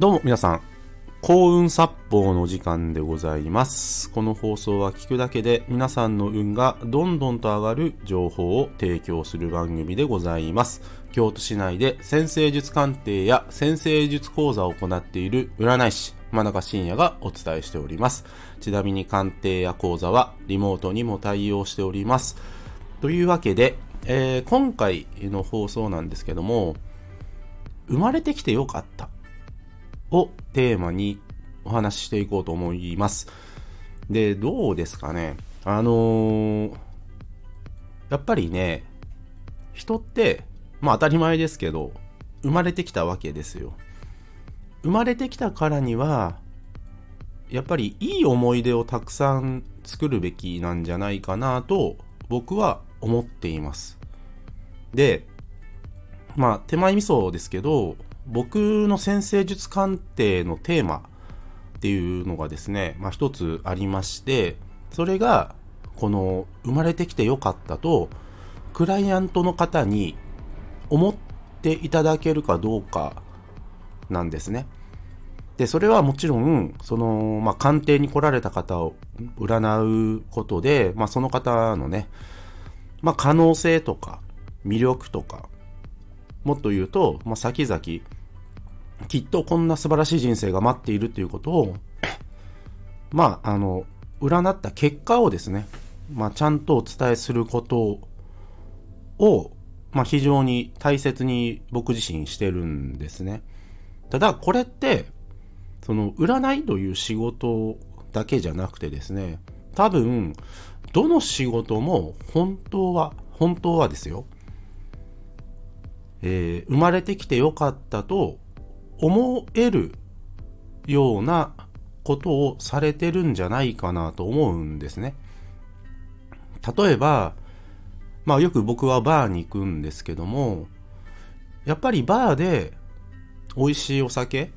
どうも皆さん、幸運殺法の時間でございます。この放送は聞くだけで皆さんの運がどんどんと上がる情報を提供する番組でございます。京都市内で先生術鑑定や先生術講座を行っている占い師、真中信也がお伝えしております。ちなみに鑑定や講座はリモートにも対応しております。というわけで、えー今回の放送なんですけども、生まれてきてよかったをテーマにお話ししていこうと思います。で、どうですかね。あのーやっぱりね、人って、まあ当たり前ですけど、生まれてきたわけですよ。生まれてきたからには、やっぱりいい思い出をたくさん作るべきなんじゃないかなと僕は思っています。で、まあ手前味噌ですけど、僕の先生術鑑定のテーマっていうのがですね、まあ一つありまして、それが、この生まれてきてよかったと、クライアントの方に思っていただけるかどうかなんですね。で、それはもちろん、その、まあ、鑑定に来られた方を占うことで、まあ、その方のね、まあ、可能性とか、魅力とか、もっと言うと、まあ、先々、きっとこんな素晴らしい人生が待っているということを、まあ、あの、占った結果をですね、まあ、ちゃんとお伝えすることを、まあ、非常に大切に僕自身してるんですね。ただ、これって、その、占いという仕事だけじゃなくてですね、多分、どの仕事も本当は、本当はですよ、えー生まれてきてよかったと思えるようなことをされてるんじゃないかなと思うんですね。例えば、まあよく僕はバーに行くんですけども、やっぱりバーで美味しいお酒、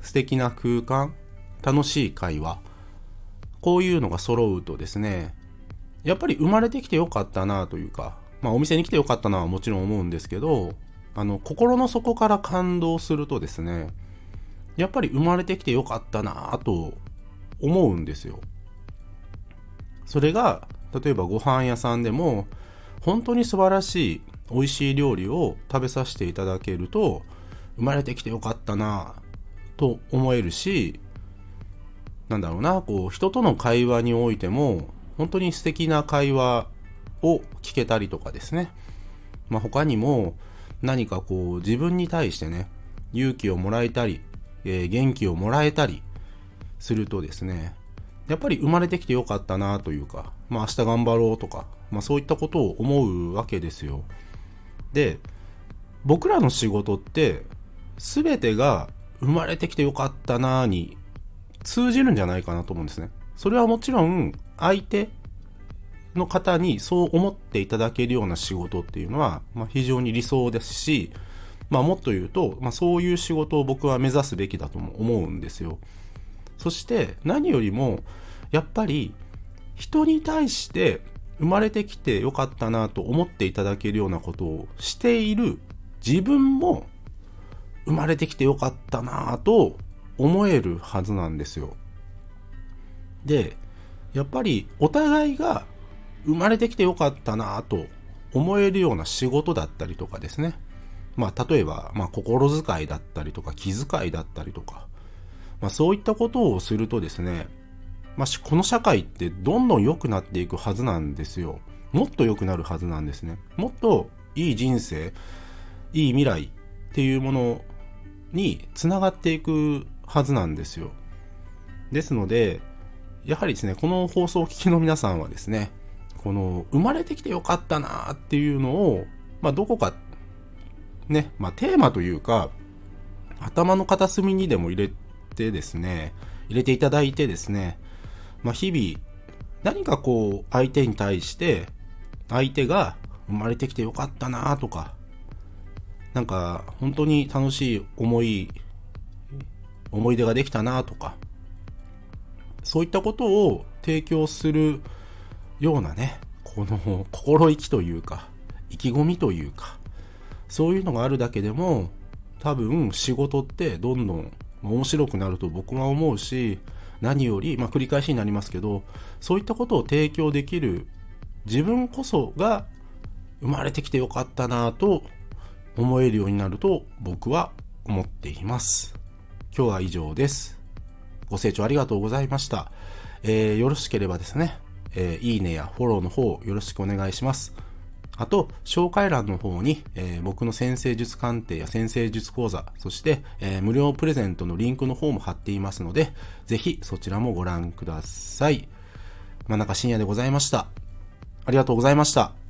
素敵な空間、楽しい会話、こういうのが揃うとですね、やっぱり生まれてきてよかったなというか、まあお店に来てよかったなはもちろん思うんですけど、あの、心の底から感動するとですね、やっぱり生まれてきてよかったなと思うんですよ。それが、例えばご飯屋さんでも、本当に素晴らしい美味しい料理を食べさせていただけると、生まれてきてよかったなと思えるし、なんだろうな、こう、人との会話においても、本当に素敵な会話を聞けたりとかですね。まあ、他にも、何かこう、自分に対してね、勇気をもらえたり、えー元気をもらえたりするとですね、やっぱり生まれてきてよかったなというか、まあ明日頑張ろうとか、まあそういったことを思うわけですよ。で、僕らの仕事って、すべてが生まれてきてよかったなに通じるんじゃないかなと思うんですね。それはもちろん相手の方にそう思っていただけるような仕事っていうのは、まあ、非常に理想ですし、まあもっと言うと、まあそういう仕事を僕は目指すべきだとも思うんですよ。そして何よりも、やっぱり人に対して生まれてきてよかったなと思っていただけるようなことをしている自分も生まれてきてよかったなと思えるはずなんですよ。で、やっぱりお互いが生まれてきてよかったなと思えるような仕事だったりとかですね。まあ例えば、まあ心遣いだったりとか気遣いだったりとか、まあそういったことをするとですね、まあこの社会ってどんどん良くなっていくはずなんですよ。もっと良くなるはずなんですね。もっといい人生、いい未来っていうものにつながっていくはずなんですよ。ですので、やはりですね、この放送を聞きの皆さんはですね、この生まれてきてよかったなっていうのを、まあどこかね、まあテーマというか、頭の片隅にでも入れてですね、入れていただいてですね、まあ日々、何かこう、相手に対して、相手が生まれてきてよかったなとか、なんか、本当に楽しい思い、思い出ができたなとか、そういったことを提供するようなね、この心意気というか、意気込みというか、そういうのがあるだけでも、多分仕事ってどんどん面白くなると僕は思うし、何より、まあ、繰り返しになりますけど、そういったことを提供できる自分こそが生まれてきてよかったなぁと思えるようになると僕は思っています。今日は以上です。ご清聴ありがとうございました。えー、よろしければですね、えー、いいねやフォローの方よろしくお願いします。あと、紹介欄の方に、えー、僕の先生術鑑定や先生術講座、そして、えー、無料プレゼントのリンクの方も貼っていますので、ぜひそちらもご覧ください。真中深夜でございました。ありがとうございました。